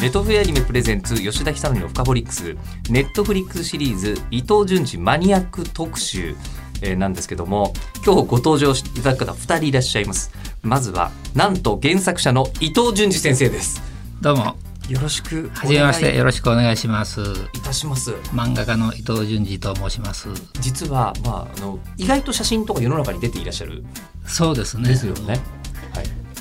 ネトフリアニメ presents 吉田尚記の FUKABOLIX。ネットフリックスシリーズ伊藤潤二マニアック特集、えーなんですけども今日ご登場いただく方2人いらっしゃいます。まずはなんと原作者の伊藤潤二先生です。どうも、よろしくはじめまして、よろしくお願いします。いたします。漫画家の伊藤潤二と申します。実はまああの意外と写真とか世の中に出ていらっしゃる。そうですね。ですよね。はい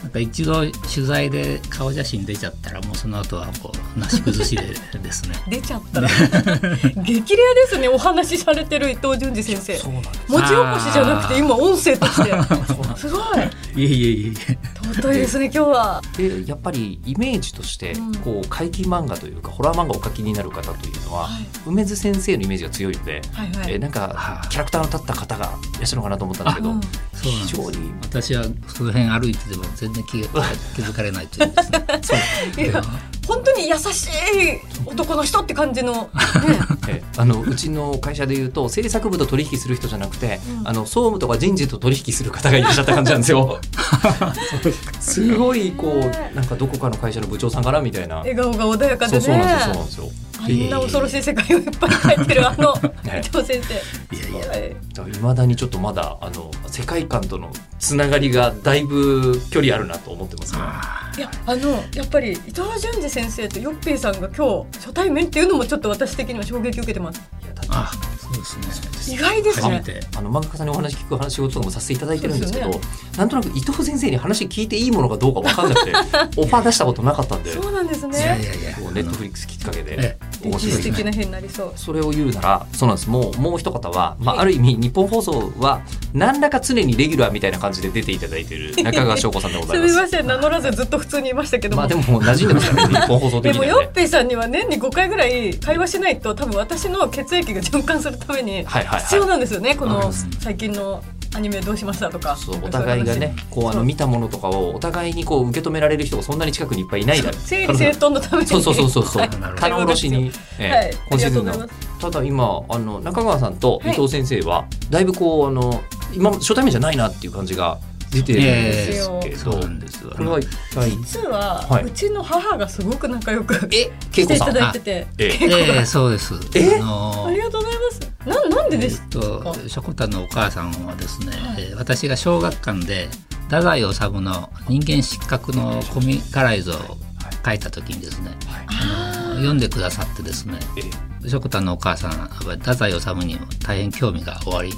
なんか一度取材で顔写真出ちゃったら、もうその後はこうなし崩しでですね。出ちゃったら。激レアですねお話しされてる伊藤潤二先生。そうなんです。文字起こしじゃなくて今音声として。すごい。いえいえいえ。尊いですね今日は。でやっぱりイメージとしてうん。こう怪奇漫画というかホラー漫画をお描きになる方というのは、はい。梅津先生のイメージが強いので、はいはい。えーなんかはあ。キャラクターの立った方がいらっしゃるのかなと思ったんですけどうん非常に私はその辺歩いてても全然気が気づかれないという 本当に優しい男の人って感じのね。えーあのうちの会社でいうと制作部と取引する人じゃなくて、うん。あの総務とか人事と取引する方がいらっしゃった感じなんですよ。すごいこねうなんかどこかの会社の部長さんかなみたいな。笑顔が穏やかでそうそうそうねなんですよ。あんな恐ろしい世界をいっぱい描いてるあの ね伊藤先生いやいや。はいいまだにちょっとまだあの世界観とのつながりがだいぶ距離あるなと思ってますね。あいやあのやっぱり伊藤潤二先生とヨッピーさんが今日初対面っていうのもちょっと私的には衝撃受けてますいやだってあ、そうですね。意外ですね。あの漫画家さんにお話聞く話仕事とかもさせていただいてるんですけどそうでなんとなく伊藤先生に話聞いていいものかどうか分かんなくてオファー出したことなかったんでそうなんですいやいねやいや。ネットフリックスきっかけで。歴史的な日になりそう。それを言うならそうなんです。もうもう一方は、まあ、はい。ある意味日本放送は何らか常にレギュラーみたいな感じで出ていただいている 中川翔子さんでございます。すみません名乗らずずっと普通にいましたけども、まあでも馴染んでますからね。日本放送で的にはね。もヨッピーさんには年に5回ぐらい会話しないと多分私の血液が循環するためにはいはいはい。必要なんですよね、このうん最近のアニメどうしましたとか。そうお互いがねこうあの見たものとかをお互いにこう受け止められる人がそんなに近くにいっぱいいないだろう。整理整頓のために。そうそうそうそうそう。棚卸しに、えはい。今シーズンのただ今あの中川さんと伊藤先生は、だいぶこうあの今初対面じゃないなっていう感じが出てるんですけど。これは一体？実は、はい。うちの母がすごく仲良くえしていただいてて。えええそうです。え？あのありがとうございますななんでえですっとしょこたんのお母さんはですね、はい。えー私が小学館で太宰治の人間失格のコミカライズを書いた時にですね、あの読んでくださってですねえしょこたんのお母さんは太宰治にも大変興味がおあり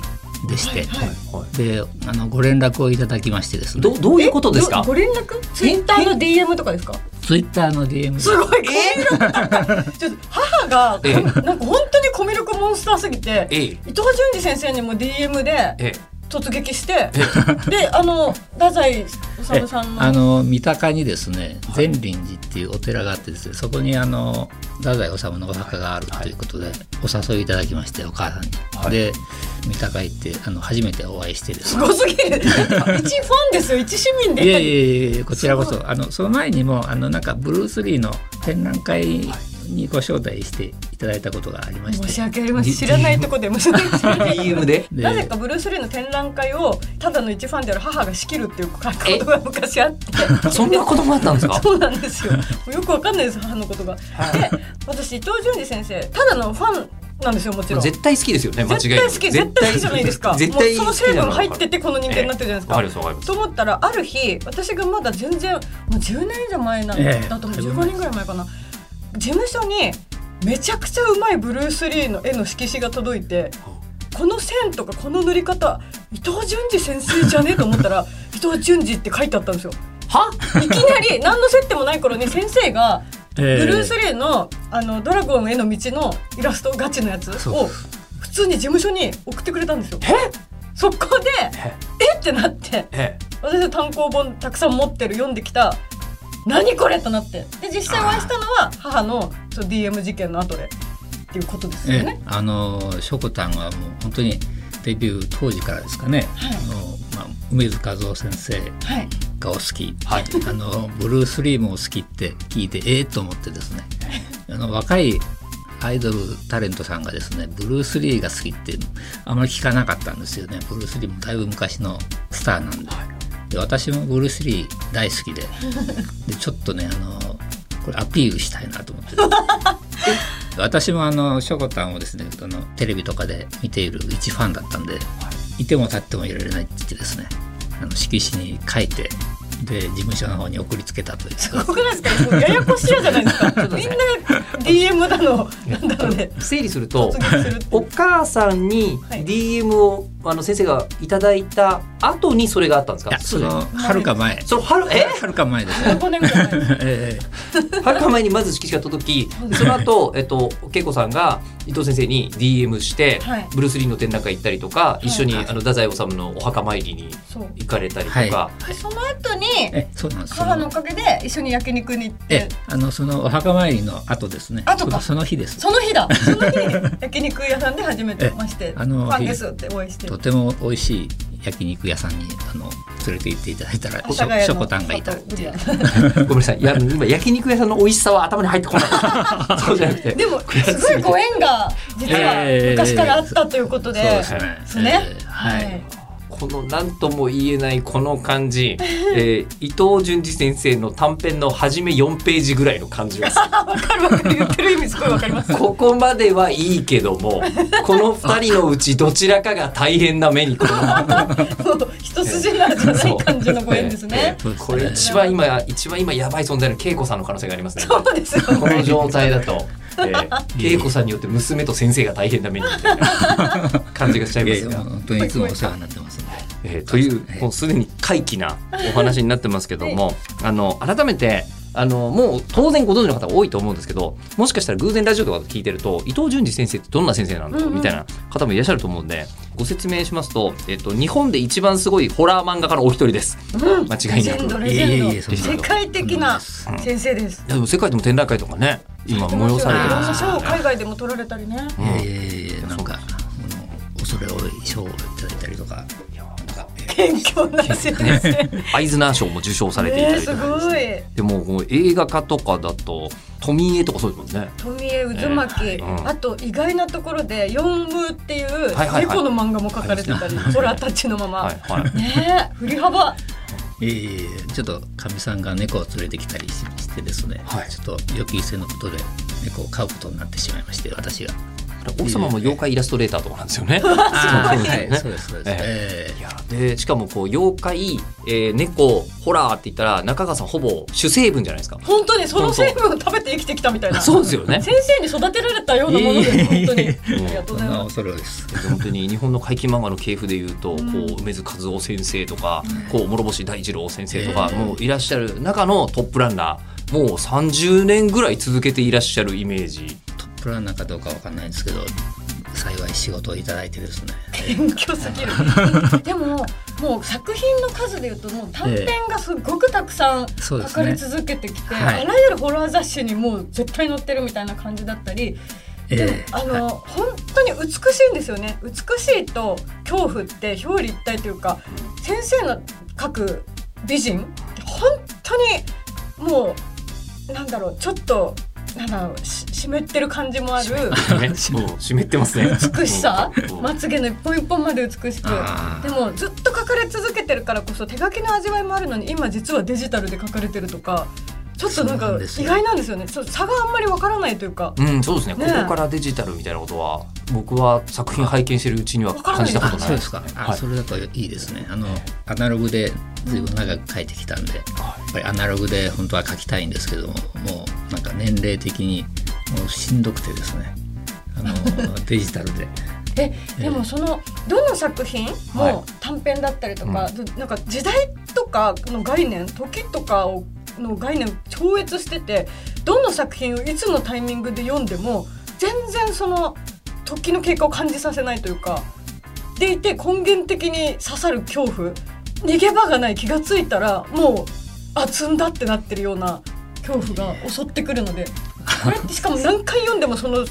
でして、はいであのご連絡をいただきましてですね。どどういうことですか？ご連絡？ツイッターの DM とかですか？ツイッターの DM で。すごい。コミュ力ちょっと母がええ。なんか本当にコミュ力モンスターすぎてええ。伊藤潤二先生にも DM でえ突撃してであの太宰治さんの。あの三鷹にですね善林寺っていうお寺があってですねそこにあの太宰治のお墓があるということで、お誘いいただきましてお母さんに、はい。で三鷹行ってあの初めてお会いしてですすねごすぎる。一ファンですよ一市民で。いやいやいやこちらこそ。あのその前にもあのなんかブルース・リーの展覧会にご招待していただいたことがありまして。申し訳ありません。知らないとこで申し訳ない。DM で？で。なぜかブルース・リーの展覧会をただの一ファンである母が仕切るっていうことが昔あって。そんなこともあったんですか？そうなんですよ。もうよくわかんないです母のことが。で、私伊藤潤二先生ただのファンなんですよもちろん。絶対好きですよね間違い絶対好き絶対好き。じゃないですか。絶対もうその成分入っててこの人間になってるじゃないですか。わかりますわかりますと思ったらある日私がまだ全然もう10年以上前なんええだと思う、15年ぐらい前かな事務所にめちゃくちゃうまいブルース・リーの絵の色紙が届いてこの線とかこの塗り方伊藤潤二先生じゃね？えと思ったら 伊藤潤二って書いてあったんですよ。は？いきなり何の接点もない頃に先生がブえー。ルース・リーのあのドラゴンへの道のイラストガチのやつを普通に事務所に送ってくれたんですよ。そこでえ。え？ってなってえ私は単行本たくさん持ってる読んできた何これとなって。で実際お会いしたのは母のその DM 事件の後で。っていうことですよえね。あのしょこたんはもう本当にデビュー当時からですかね、はい。あのまあ、梅津和夫先生はい、がお好き、はい。あのブルース・リーもお好きって聞いてええと思ってですね。あの若いアイドルタレントさんがですねブルース・リーが好きってあまり聞かなかったんですよね。ブルース・リーもだいぶ昔のスターなんでで私もブルース・リー大好きで。でちょっとねあのこれアピールしたいなと思って 私もあのしょこたんをですねあのテレビとかで見ている一ファンだったんでい。ても立ってもいられないって言ってですねあの色紙に書いてで事務所の方に送りつけたという。すごくないですか？ややこしいじゃないですか。みんな DM だのなんだろうね。整理するとお母さんにはい。DM をあの先生がいただいた後にそれがあったんですか？そのはるか前。その春え？はるか前ですね。5年ぐらい前。で すえはるか前にまず色紙が届きその後、えっと恵子さんが伊藤先生に DM して、はい。ブルース・リーの展覧会行ったりとか、い。一緒にはい。あの太宰治のお墓参りに行かれたりとか、その後に母のおかげで一緒に焼肉に行って。えあのそのお墓参りの後ですね。後か。そその日です。その日だ。その日焼肉屋さんで初めてましてえあのファンですってお会いして。とても美味しい焼肉屋さんにあの連れて行っていただいたらしょこたんがいたっていう。ごめんなさい。いや今焼肉屋さんの美味しさは頭に入ってこない。そうじゃなくて。でもすごいご縁が実は昔からあったということで、そうですね。ですね。えーはいこの何とも言えないこの感じ、えー伊藤潤二先生の短編の初め4ページぐらいの感じがする。あ わかるわかる。言ってる意味すごいわかります。ここまではいいけども この2人のうちどちらかが大変な目にこの一筋縄じゃない感じのご縁ですね。そうですこれ一番今一番今やばい存在の恵子さんの可能性がありますね。そうですよこの状態だと、えー、恵子さんによって娘と先生が大変な目にみたいな感じがしちゃいいますが。本当にいつもお世話になってますえーというもうすでに怪奇なお話になってますけども、あの改めてあのもう当然ご存知の方多いと思うんですけどもしかしたら偶然ラジオとか聞いてると伊藤潤二先生ってどんな先生なんだみたいな方もいらっしゃると思うんでご説明しますと、えっと、日本で一番すごいホラー漫画家のお一人です。うん。間違いなく。世界的な先生です。いやでも世界でも展覧会とかね今催されてます。よね。海外でも取られたりね。うんいやいやいやなんか恐れ多い賞をいただいたりとかなんか謙虚な先生アイズナー賞も受賞されていたねすりとか。ごい。でも映画化とかだと富江とかそうですもんね。富江渦巻、えーうん。あと意外なところで「四ムー」っていうはいはいはい。猫の漫画も書かれてたりホラータッチのまま、はいはい。ねえ振り幅。えー、ちょっとかみさんが猫を連れてきたりししてですね、はい。ちょっと予期せぬことで猫を飼うことになってしまいまして私が。奥様も妖怪イラストレーターとかなんですよね。そうですそうですでしかもこう妖怪、えー、猫ホラーって言ったら中川さんほぼ主成分じゃないですか。本当にその成分を食べて生きてきたみたいな。そうですよね。先生に育てられたようなものです本当に。ありがとうございます。本当に日本の怪奇漫画の系譜でいうと、こう梅津和夫先生とか、こう諸星大二郎先生とか、えーもういらっしゃる中のトップランナーもう30年ぐらい続けていらっしゃるイメージ。プランナーかどうかわかんないんですけど幸い仕事をいただいてですね。えー謙虚すぎる。でももう作品の数でいうともう短編がすごくたくさん書かれ続けてきて、はい。あらゆるホラー雑誌にもう絶対載ってるみたいな感じだったりであの、本当に美しいんですよね。美しいと恐怖って表裏一体というか先生の描く美人本当にもうなんだろうちょっとなんだろうし湿ってる感じもある。ね、もう湿ってますね。美しさ。うんまつげの一本一本まで美しく。でもずっと描かれ続けてるからこそ手書きの味わいもあるのに今実はデジタルで描かれてるとかちょっとなんか意外なんですよね。そう差があんまりわからないというか。うん、そうですね。ねここからデジタルみたいなことは僕は作品拝見してるうちには感じたことない。あそうですか。あ、はい。それだといいですね。あのアナログでずいぶん長く書いてきたんで、やっぱりアナログで本当は書きたいんですけども、もうなんか年齢的にもうしんどくてですね。あの デジタルで。えでもそのどの作品はい。も短編だったりとか、どなんか時代とかの概念時とかをの概念を超越しててどの作品をいつのタイミングで読んでも全然その時の経過を感じさせないというかでいて根源的に刺さる恐怖逃げ場がない気がついたらもうあ積んだってなってるような恐怖が襲ってくるのでこれってしかも何回読んでもその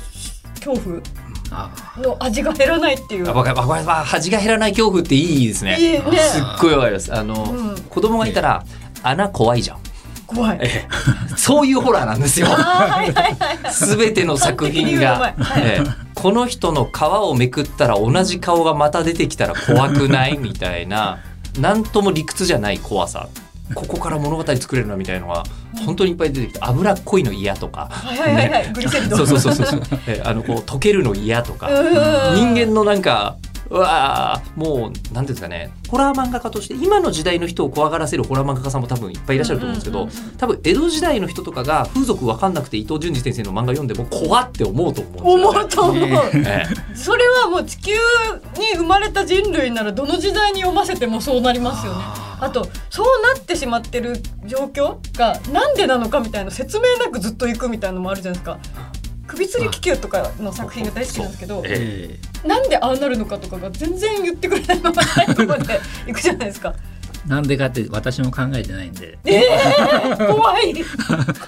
恐怖あの味が減らないっていう。あわかるわかるわ恥が減らない恐怖っていいですね。いいねすっごいわかります。あの、うん子供がいたら穴怖いじゃん。怖い。ええ。そういうホラーなんですよ。あーはいはいはい。すべての作品が。ええ。この人の皮をめくったら同じ顔がまた出てきたら怖くないみたいななんとも理屈じゃない怖さ。ここから物語作れるなみたいのが本当にいっぱい出てきて脂っこいの嫌とか、はいはいはいはい。グリセリド。そうそうそうそうそう。ええあのこう溶けるの嫌とか。うん。人間のなんかうわーもうなんていうんですかねホラー漫画家として今の時代の人を怖がらせるホラー漫画家さんも多分いっぱいいらっしゃると思うんですけど、多分江戸時代の人とかが風俗わかんなくて伊藤潤二先生の漫画読んでも怖って思うと思うね。思うと思う。ええそれはもう地球に生まれた人類ならどの時代に読ませてもそうなりますよね。あとそうなってしまってる状況がなんでなのかみたいな説明なくずっと行くみたいなのもあるじゃないですか。首吊り気球とかの作品が大好きなんですけどええ。なんでああなるのかとかが全然言ってくれないまま最後まで 行くじゃないですか。えなんでかって私も考えてないんで。えー、怖い。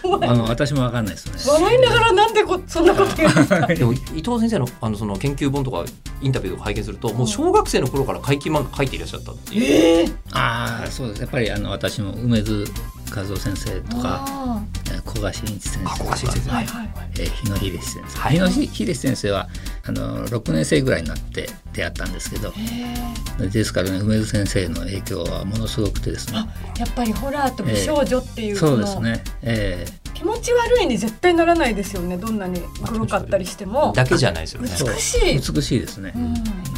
怖い。あの私もわかんないですね。笑いながらなんでこそんなこと言うんですか。でも伊藤先生のあのその研究本とかインタビューとか拝見するともう小学生の頃から怪奇漫画描いていらっしゃったっていう。えー、ああそうです。やっぱりあの私も梅津和夫先生とか古賀真一先あ生とか小橋先生、はい。はいえー日野秀先生、はい。日野秀先生はあの6年生ぐらいになって出会ったんですけどーえー。ですからね梅津先生の影響はものすごくてですね。あやっぱりホラーと美少女っていう、そうですね、え気持ち悪いに絶対ならないですよね。どんなにグロかったりしても。だけじゃないですよね。ー美しい。美しいですね、うん。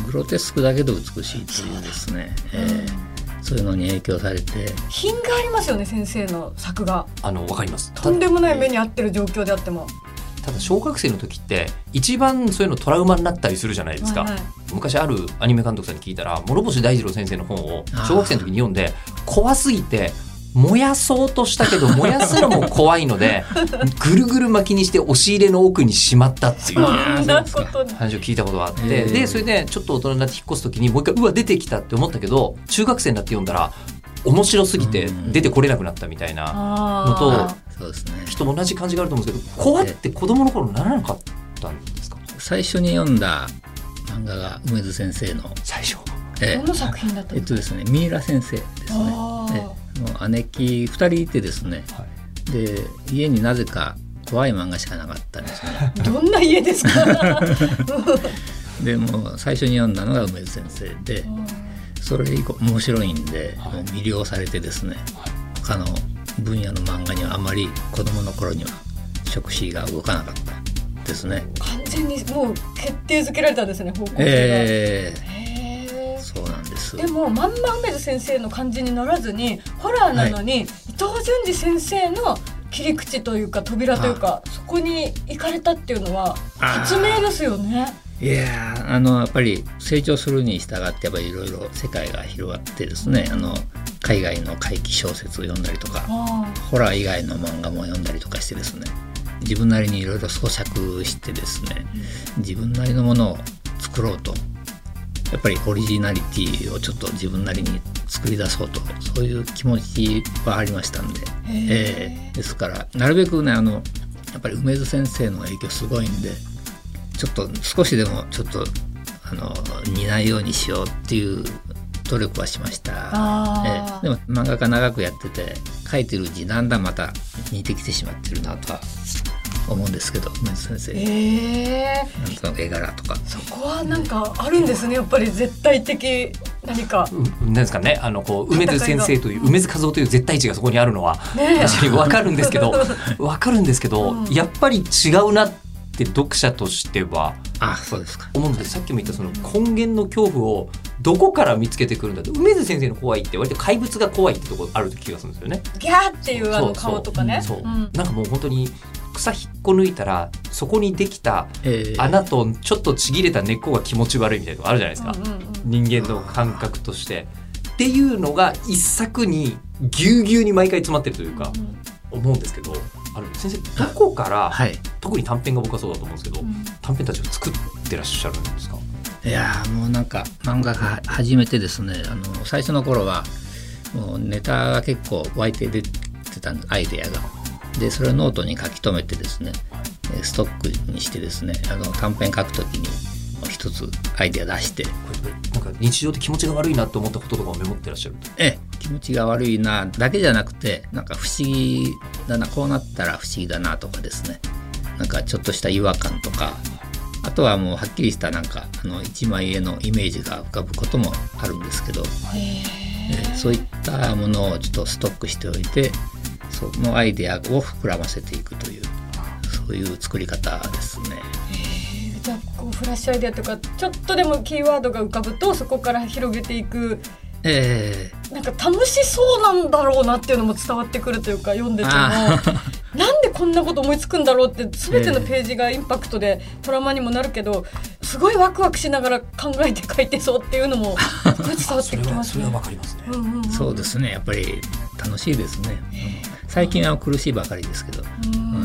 グロテスクだけど美しいというですね、えーそういうのに影響されて品がありますよね先生の作があのわかります。たとんでもない目に遭ってる状況であってもただ小学生の時って一番そういうのトラウマになったりするじゃないですか。はいはい昔あるアニメ監督さんに聞いたら諸星大二郎先生の本を小学生の時に読んで怖すぎて燃やそうとしたけど 燃やすのも怖いのでぐるぐる巻きにして押し入れの奥にしまったっていう。話を聞いたことがあって、でそれでちょっと大人になって引っ越す時にもう一回うわ出てきたって思ったけど中学生になって読んだら面白すぎてうん。出てこれなくなったみたいなのとあそうですね。人も同じ感じがあると思うんですけど怖って子供の頃ならなかったんですか？最初に読んだ漫画が梅津先生の、最初。えーどの作品だったえっのとですねミイラ先生ですねあーえもう姉貴2人いてですね。はい。で家になぜか怖い漫画しかなかったんですね。どんな家ですか？でもう最初に読んだのが梅津先生でそれ以降面白いんで、はい。魅了されてですね他の分野の漫画にはあまり子供の頃には触手が動かなかったですね。完全にもう決定づけられたんですね方向性が、えー、す。でもまんま梅津先生の感じにならずにホラーなのに、伊藤潤二先生の切り口というか扉というかそこに行かれたっていうのは発明ですよね。いやーあのやっぱり成長するに従ってやっぱりいろいろ世界が広がってですねあの海外の怪奇小説を読んだりとかあホラー以外の漫画も読んだりとかしてですね自分なりにいろいろ咀嚼してですね自分なりのものを作ろうとやっぱりオリジナリティをちょっと自分なりに作り出そうとそういう気持ちはありましたんで、えーですからなるべくねあのやっぱり梅津先生の影響すごいんでちょっと少しでもちょっとあの似ないようにしようっていう努力はしました。ええ。でも漫画家長くやってて書いてるうちにだんだんまた似てきてしまってるなとは思うんですけど梅津先生、えー、なんとなく絵柄とか。そこはなんかあるんですねやっぱり。絶対的何か。うなんですかね。あのこう梅津先生という梅津和夫という絶対値がそこにあるのはね確かに分かるんですけど 分かるんですけど、うん。やっぱり違うなって読者としてはあそうですか。思うんです。さっきも言ったその根源の恐怖をどこから見つけてくるんだって梅津先生の怖いって割と怪物が怖いってとこある気がするんですよね。ギャーっていうあの顔とかね。そう、ん。なんかもう本当に草引っこ抜いたらそこにできたええ。穴とちょっとちぎれた根っこが気持ち悪いみたいなのがあるじゃないですか、人間の感覚として。っていうのが一作にぎゅうぎゅうに毎回詰まってるというか思うんですけどあの先生どこからはい。特に短編が僕はそうだと思うんですけどうん。短編たちを作ってらっしゃるんですか？いやーもうなんか漫画が始めてですね。あの最初の頃はもうネタが結構湧いて出たんですアイデアが。でそれをノートに書き留めてですねえーストックにしてですねあの短編書くときに一つアイデア出して。これなんか日常で気持ちが悪いなって思ったこととかをメモってらっしゃると？ええ気持ちが悪いなだけじゃなくてなんか不思議だなこうなったら不思議だなとかですね。なんかちょっとした違和感とか。あとはもうはっきりしたなんかあの一枚絵のイメージが浮かぶこともあるんですけど、ええそういったものをちょっとストックしておいてそのアイデアを膨らませていくというそういう作り方ですね。じゃあこうフラッシュアイデアとかちょっとでもキーワードが浮かぶとそこから広げていくええ。なんか楽しそうなんだろうなっていうのも伝わってくるというか読んでても。あ なんでこんなこと思いつくんだろうって全てのページがインパクトで トラウマにもなるけどすごいワクワクしながら考えて書いてそうっていうのも すごい伝わってきますね。わかりますね。うんうんうん。そうですね。やっぱり楽しいですね、うん最近は苦しいばかりですけど。うん。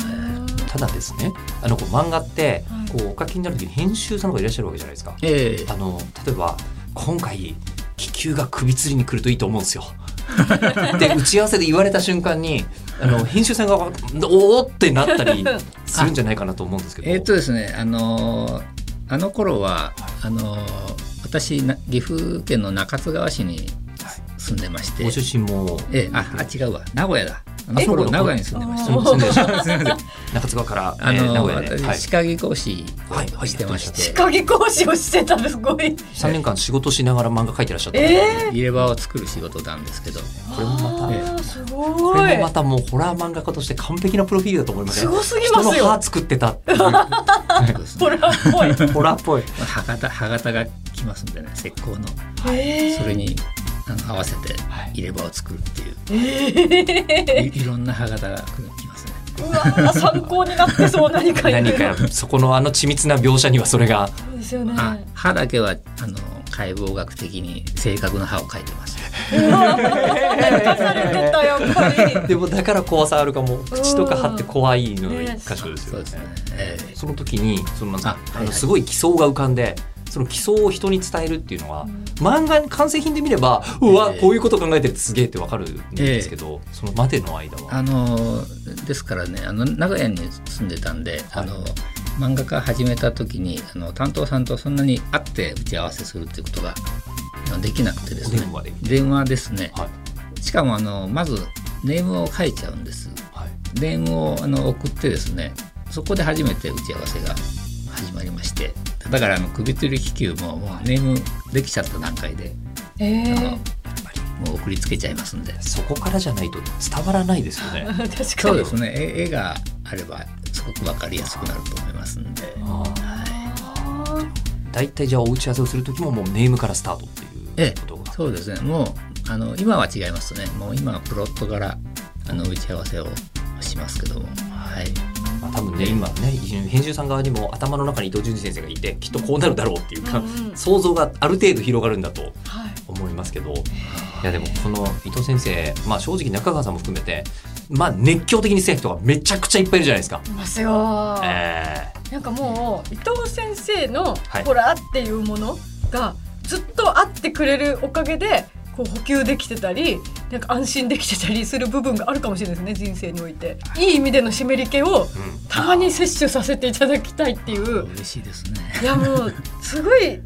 ただですねあのこう漫画ってはい。こうお書きになる時に編集さんがいらっしゃるわけじゃないですか。ええ。あの例えば今回気球が首吊りに来るといいと思うんですよ。で打ち合わせで言われた瞬間にあの編集さんがおおってなったりするんじゃないかなと思うんですけど。えーっとですねあのーあの頃はあのー私な岐阜県の中津川市に住んでまして、ご出身も。ええああ違うわ。名古屋だあのえ頃名古屋に住んでましたあ住んでらっしゃるすみません。中津川から、あのえー名古屋で、私、はい、歯科技講師はいはいをしてまして、歯科技講師をしてたんですごい。3年間仕事しながら漫画描いてらっしゃった、え入れ歯を作る仕事なんですけどこれもまたあーすこごいれもまたもうホラー漫画家として完璧なプロフィールだと思いますすごすぎますよ人の歯作ってたホラーっぽい。ホラーっぽい歯型歯型が来ますんでね石膏のえーそれにあの合わせてはい。入れ歯を作るっていう、いいろんな歯型が来ますね。うわー参考になってそう何か何かそこのあの緻密な描写にはそれが。そうですよね。あ歯だけはあの解剖学的に正確な歯を描いてます。でもだから怖さあるかも。口とか歯って怖いのね一箇所ですよね。そうですね、ええ。その時にそのああはいはい。のすごい奇想が浮かんでその奇想を人に伝えるっていうのは、漫画完成品で見ればうわ、ええ。こういうこと考えてるってすげえってわかるんですけど、そのまでの間は。あのですからねあの名古屋に住んでたんで、あの漫画家始めた時にあの担当さんとそんなに会って打ち合わせするっていうことができなくてですね。お電話で。電話ですね。はい。しかもあのまずネームを書いちゃうんです。はい。電話をあの送ってですねそこで初めて打ち合わせが始まりましてだからあの首吊り気球ももうネームできちゃった段階で、えあのー、もう送りつけちゃいますんで。そこからじゃないと伝わらないですよね。確かに。そうですね。絵絵があればすごく分かりやすくなると思いますんで、あー。あだい。たいじゃあお打ち合わせをする時ももうネームからスタートってええいうことが。そうですね。もうあの今は違いますね。もう今はプロットからあの打ち合わせをしますけども。はい。まあ、多分ね今ね編集さん側にも頭の中に伊藤淳二先生がいてきっとこうなるだろうっていうか、うんうん想像がある程度広がるんだとーはい。思いますけどいやでもこの伊藤先生、まあ、正直中川さんも含めて、まあ、熱狂的に好きな人がめちゃくちゃいっぱいいるじゃないですか。いますよ。えなんかもう伊藤先生のはいホラーっていうものがずっとあってくれるおかげでこう補給できてたりなんか安心できてたりする部分があるかもしれないですね人生において。い。い意味での湿り気をたまに摂取させていただきたいっていう。嬉しいですね。いやもうすごいフ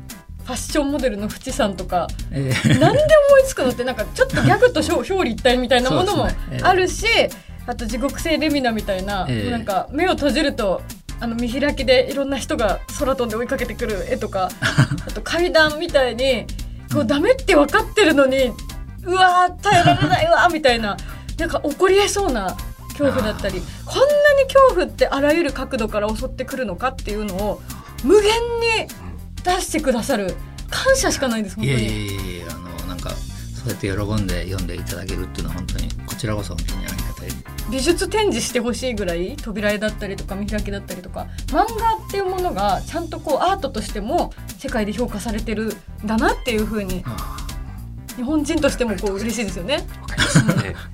ァッションモデルの淵さんとかえ何で思いつくのってなんかちょっとギャグと表表裏一体みたいなものもあるし、あと地獄性レミナみたいな、ええ。なんか目を閉じるとあの見開きでいろんな人が空飛んで追いかけてくる絵とか あと階段みたいにこうダメって分かってるのにうわー耐えられないわーみたいななんか起こりえそうな恐怖だったりこんなに恐怖ってあらゆる角度から襲ってくるのかっていうのを無限に出してくださる感謝しかないです本当に。いやいやいやいやあのなんかそうやって喜んで読んでいただけるっていうのは本当にこちらこそ本当にありがたい。美術展示してほしいぐらい扉絵だったりとか見開きだったりとか漫画っていうものがちゃんとこうアートとしても世界で評価されてるんだなっていうふうに日本人としてもこう嬉しいですよね。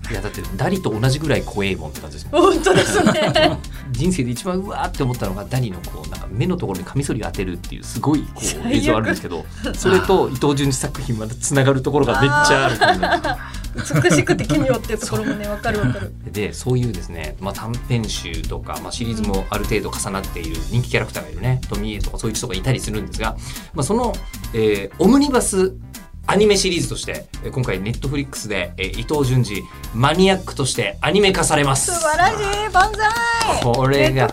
いやだってダリと同じぐらい怖いもんって感じですよ。本当ですね。人生で一番うわーって思ったのがダリのこうなんか目のところにカミソリを当てるっていうすごいこう映像あるんですけど それと伊藤潤二作品までつながるところがめっちゃある美しくて奇妙っていうところもねわかるわかるでそういうですね、まあ、短編集とか、まあ、シリーズもある程度重なっている人気キャラクターがいるね富江とかそういう人がいたりするんですが、まあ、その、えーオムニバスアニメシリーズとしてえー今回ネットフリックスで、えー伊藤潤二マニアックとしてアニメ化されます。素晴らしい万歳。これが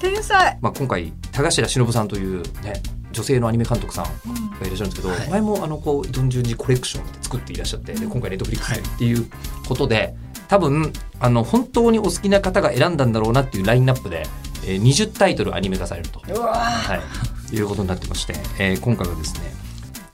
天才、まあ、今回田頭忍さんというね女性のアニメ監督さんうん。がいらっしゃるんですけど、はい。前もあのこう伊藤潤二コレクションって作っていらっしゃってで今回ネットフリックスでっていうことで、多分あの本当にお好きな方が選んだんだろうなっていうラインナップで、えー20タイトルアニメ化されると、はい、いうことになってまして、えー今回はですね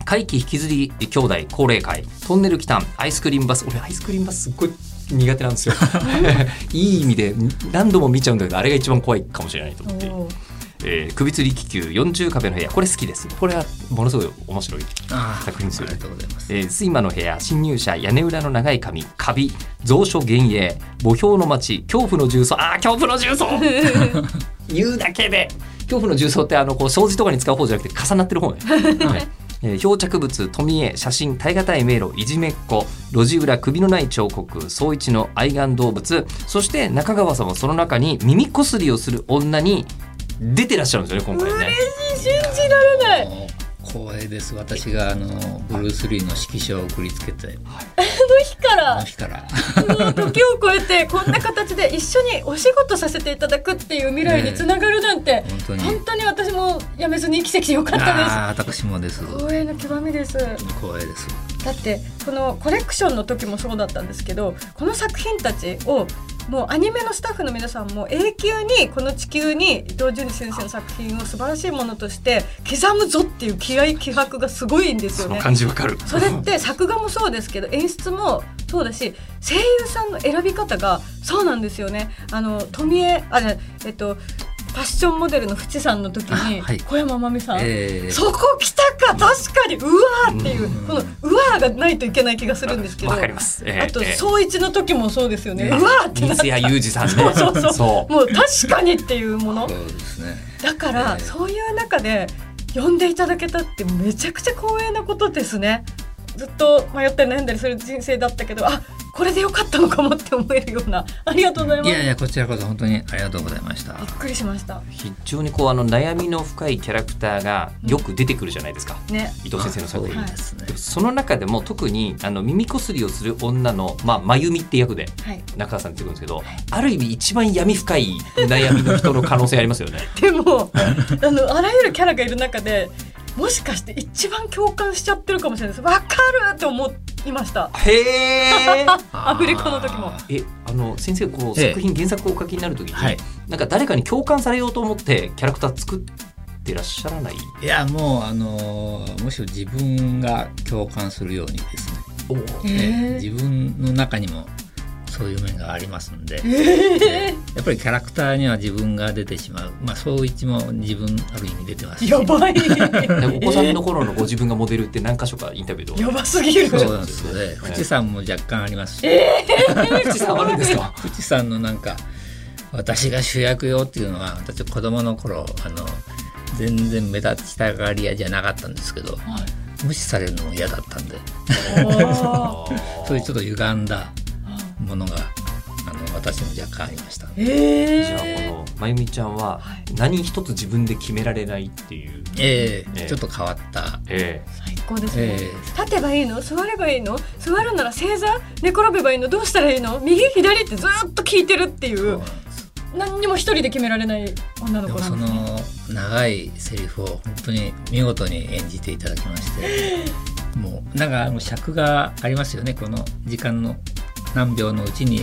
怪奇引きずり兄弟高齢会トンネル期間アイスクリームバス俺アイスクリームバスすっごい苦手なんですよ。いい意味で何度も見ちゃうんだけどあれが一番怖いかもしれないと思って。えー、首吊り気球40壁の部屋。これ好きです。これはものすごい面白いあ作品ですよね。ありがとうございます。えー、睡魔の部屋侵入者屋根裏の長い髪カビ蔵書幻影墓標の街恐怖の重曹。あー恐怖の重曹。言うだけで恐怖の重曹ってあのこう掃除とかに使う方じゃなくて重なってる方ね、はいえー漂着物富江写真耐え難い迷路いじめっ子路地裏首のない彫刻総一の愛玩動物そして中川さんはその中に耳こすりをする女に出てらっしゃるんですよね今回ね。信じられない光栄です。私があのブルース・リーの指揮書を送りつけて、あの日かあらの日から。もう時を超えてこんな形で一緒にお仕事させていただくっていう未来につながるなんて、本当に。本当に私も辞めずに奇跡でよかったああ、私もです。です光栄の極みですだ光栄です。ってこのコレクションの時もそうだったんですけどこの作品たちをもうアニメのスタッフの皆さんも永久にこの地球に伊藤潤二先生の作品を素晴らしいものとして刻むぞっていう気合気迫がすごいんですよそのね。感じわかる。それって作画もそうですけど演出もそうだし声優さんの選び方がそうなんですよね。あの富江あじゃえっとファッションモデルのフチさんの時にあはい。小山真美さん、えーそこ来たか確かにうわーっていう、うん。このうわーがないといけない気がするんですけどわかります。えーあとえー総一の時もそうですよね、ね。うわーってなって三谷裕二さんね。そうそうそう。もう確かにっていうもの。そうですね。だから、ええ。そういう中で呼んでいただけたってめちゃくちゃ光栄なことですね。ずっと迷ったり悩んだりする人生だったけどあこれでよかったのかもって思えるような。ありがとうございます。いやいや、こちらこそ本当にありがとうございました。びっくりしました。非常にこうあの悩みの深いキャラクターがよく出てくるじゃないですか、ね。伊藤先生の作品。ですね。その中でも特にあの耳こすりをする女の、まあ、真由美って役ではい。中川さん出てくるんですけど、ある意味一番闇深い悩みの人の可能性ありますよね。でもあのあらゆるキャラがいる中でもしかして一番共感しちゃってるかもしれないです。わかるって思いました。へえ。アフレコの時も。えあの先生こうええ。作品、原作をお書きになる時に、はい。なんか誰かに共感されようと思ってキャラクター作ってらっしゃらない？いや、もう、あのーむしろ自分が共感するようにですね。おへええ。自分の中にもそういう面がありますんで、えやっぱりキャラクターには自分が出てしまう。まあ、そう一も自分ある意味出てますやばい。お子さんの頃のご自分がモデルって何箇所かインタビューでやばすぎる。そうなんですよね。富士山も若干あります。し、口さんあるんですか？富士山のなんか私が主役よっていうのは私子供の頃あの全然目立ちたがり屋じゃなかったんですけど無視されるのも嫌だったんで。そういうちょっと歪んだものがあの私も若干ありました。えじゃあー、このまゆみちゃんははい。何一つ自分で決められないっていう、ええええ。ちょっと変わった。え最高ですね、え立てばいいの？座ればいいの？座るなら正座？寝転べばいいの？どうしたらいいの？右左ってずっと聞いてるっていそう。う何にも一人で決められない女の子なんそですねの長いセリフを本当に見事に演じていただきまして。もうなんかあの尺がありますよね。この時間の何秒のうちに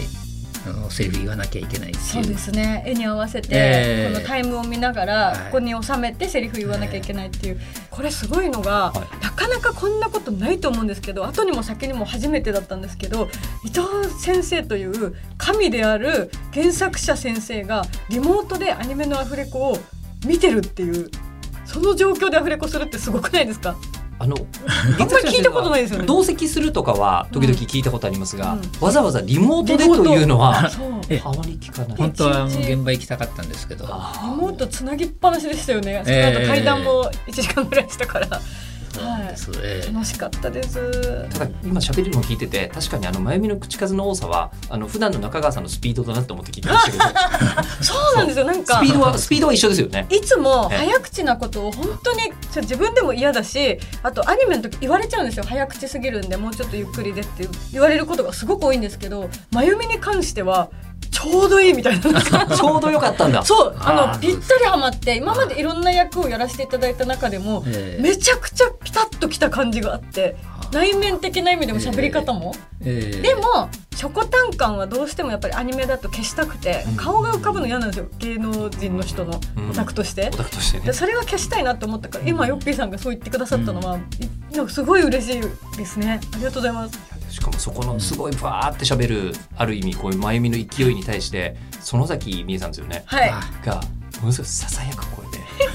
あのセリフ言わなきゃいけないそうですね。絵に合わせて、ええ。このタイムを見ながら、はい。ここに収めてセリフ言わなきゃいけないっていう、これすごいのが、はなかなかこんなことないと思うんですけど後にも先にも初めてだったんですけど伊藤先生という神である原作者先生がリモートでアニメのアフレコを見てるっていうその状況でアフレコするってすごくないですか？あの あんまり聞いたことないですよね。同席するとかは時々聞いたことありますが、うん。わざわざリモートでというのはそうえあまり聞かない。本当は現場行きたかったんですけど。あリモートつなぎっぱなしでしたよね。そええ。の後階段も1時間ぐらいしたから。そうなんです、ええ。楽しかったです。ただ今喋るのを聞いてて確かにあの真由美の口数の多さはあの普段の中川さんのスピードだなって思って聞いてましたけど。そうなんですよ。なんか。スピードはスピードは一緒ですよね。いつもええ。早口なことを本当に自分でも嫌だしあとアニメの時言われちゃうんですよ。早口すぎるんでもうちょっとゆっくりでって言われることがすごく多いんですけど真由美に関してはちょうどいいみたいな。ちょうどよかったんだ。そうあのぴったりハマって今までいろんな役をやらせていただいた中でもええ。めちゃくちゃピタッときた感じがあって内面的な意味でも喋り方も、ええ。でもショコタン感はどうしてもやっぱりアニメだと消したくて、うん。顔が浮かぶの嫌なんですよ。芸能人の人のうん。オタクとして。オ。タクとして。それは消したいなと思ったから今ヨッピーさんがそう言ってくださったのは、いなんかすごい嬉しいですね。ありがとうございますしかもそこのすごいバーって喋るある意味こういう真由美の勢いに対して園崎美恵さんですよね。はい。あがものすごいささやく声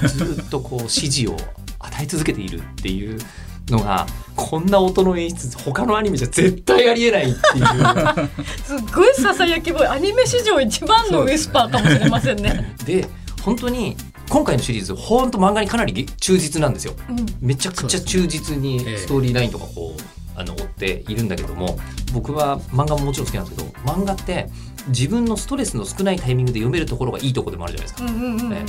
で ずっとこう指示を与え続けているっていうのがこんな音の演出他のアニメじゃ絶対ありえないっていう。すっごいささやき声アニメ史上一番のウィスパーかもしれませんね。で本当に今回のシリーズ本当漫画にかなり忠実なんですよ。うん。めちゃくちゃ忠実にストーリーラインとかこうあの追っているんだけども僕は漫画ももちろん好きなんですけど漫画って自分のストレスの少ないタイミングで読めるところがいいところでもあるじゃないですか。うんうんうんうん。ね。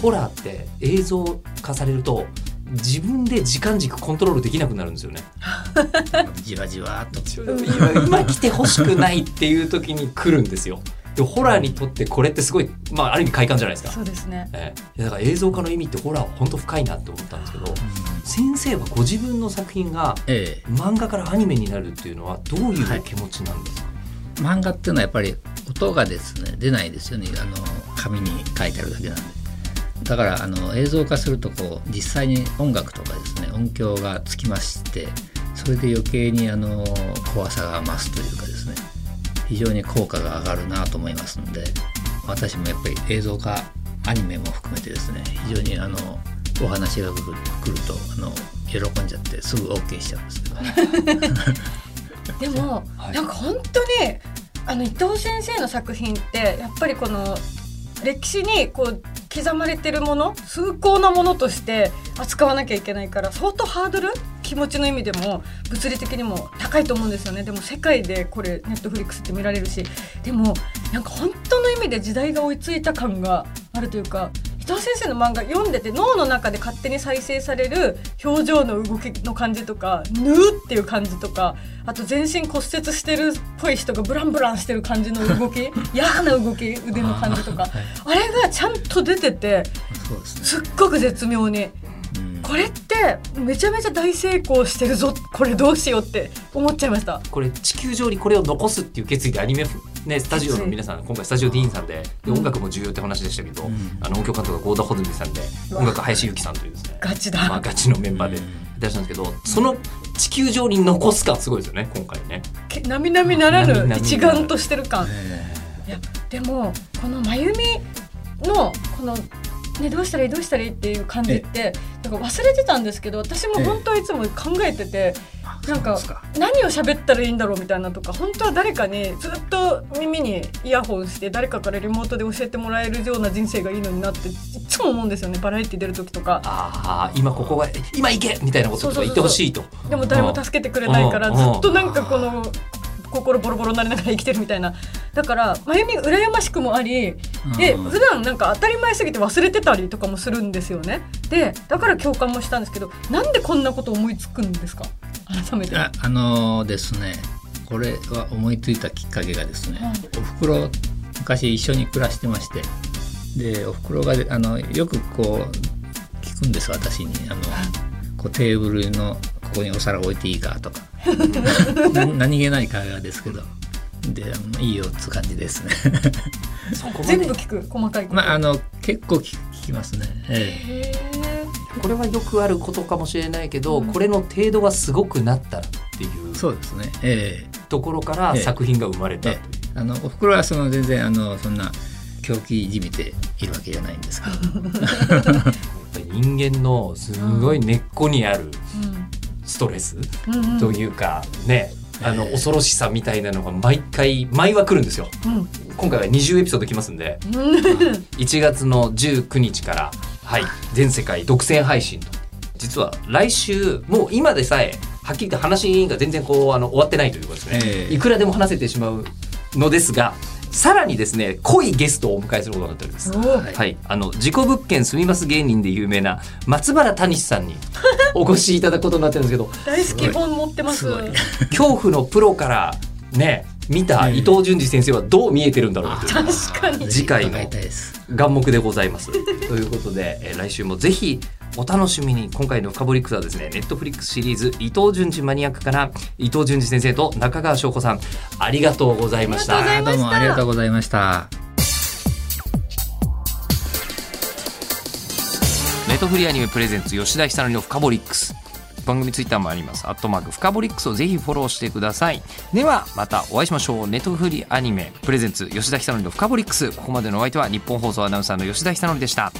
ホラーって映像化されると自分で時間軸コントロールできなくなるんですよね。じわじわっと。今今来てほしくないっていう時に来るんですよ。でもホラーにとってこれってすごい、まあ、ある意味快感じゃないですか。そうですね。ええ。いやだから映像化の意味ってホラーは本当深いなって思ったんですけど先生はご自分の作品がええ。漫画からアニメになるっていうのはどういう気持ちなんですか、漫画っていうのはやっぱり音がですね出ないですよね。あの紙に書いてあるだけなんで。だからあの映像化するとこう実際に音楽とかですね音響がつきましてそれで余計にあの怖さが増すというかですね非常に効果が上がるなと思いますので私もやっぱり映像化アニメも含めてですね非常にあのお話が来るとあの喜んじゃってすぐ OK しちゃうんですけど でも、はい。なんか本当にあの伊藤先生の作品ってやっぱりこの歴史にこう刻まれてるもの崇高なものとして扱わなきゃいけないから相当ハードル気持ちの意味でも物理的にも高いと思うんですよね。でも世界でこれネットフリックスって見られるし。でもなんか本当の意味で時代が追いついた感があるというか伊藤先生の漫画読んでて脳の中で勝手に再生される表情の動きの感じとかぬーっていう感じとかあと全身骨折してるっぽい人がブランブランしてる感じの動き嫌な動き腕の感じとかあれがちゃんと出ててすっごく絶妙に。うんこれってめちゃめちゃ大成功してるぞこれどうしようって思っちゃいました。これ地球上にこれを残すっていう決意でアニメ、ね、スタジオの皆さん今回スタジオディーンさんででうん。音楽も重要って話でしたけど、うん。あの音響監督が郷田穂積さんで音楽林由紀さんというですね。ガチだ、まあ、ガチのメンバーでうん。いらっしゃるんですけどその地球上に残す感すごいですよね今回ね。け並々ならぬ並々ならぬ。一丸としてる感。え。いやでもこの真由美のこの、ね、どうしたらいいどうしたらいいっていう感じってなんか忘れてたんですけど私も本当はいつも考えててえなんか何を喋ったらいいんだろうみたいなとか本当は誰かにずっと耳にイヤホンして誰かからリモートで教えてもらえるような人生がいいのになっていつも思うんですよねバラエティ出る時とか。ああ今ここが今行けみたいなこととか言ってほしいと。でも誰も助けてくれないからうん。ずっとなんかこの心ボロボロになりながら生きてるみたいな。だから真由美羨ましくもありでうん。普段なんか当たり前すぎて忘れてたりとかもするんですよね。でだから共感もしたんですけどなんでこんなこと思いつくんですか？改めて。ああのですねこれは思いついたきっかけがですね、おふくろ昔一緒に暮らしてましてでおふくろがあのよくこう聞くんです私に。あのこうテーブルのここにお皿置いていいかとか。な 何気ない会話ですけど。でいいよっつう感じですね。全部聞く？細かいこと、まああの結構聞聞きますね、えへー。これはよくあることかもしれないけど、うん。これの程度がすごくなったらっていうえそうですね。ええ。ところからええ。作品が生まれたという。あのおふくろはその全然あのそんな狂気じみているわけじゃないんですけど。人間のすごい根っこにあるストレスうんうん。うんというかね、あのええ恐ろしさみたいなのが毎回毎話来るんですよ。うん。今回は20エピソード来ますんで。うん。1月の19日から、はい、全世界独占配信と。実は来週もう今でさえはっきり言って話が全然こうあの終わってないというかですね、ええ。いくらでも話せてしまうのですがさらにですね濃いゲストをお迎えすることになっております。はいはい、あの事故物件住みます芸人で有名な松原谷志さんに お越しいただくことになってるんですけど。大好き本持ってます。恐怖のプロからね見た伊藤淳二先生はどう見えてるんだろうという。確かに。次回の伺いたいです。眼目でございます。ということで、えー来週もぜひお楽しみに。今回の「フカボリックス」はですねネットフリックスシリーズ伊藤淳二マニアックから伊藤淳二先生と中川翔子さん。ありがとうございました。どうもありがとうございました。ネットフリーアニメプレゼンツ吉田久典のフカボリックス。番組ツイッターもあります。アットマークフカボリックスをぜひフォローしてください。ではまたお会いしましょう。ネットフリーアニメプレゼンツ吉田久典のフカボリックス。ここまでのお相手は日本放送アナウンサーの吉田久典でした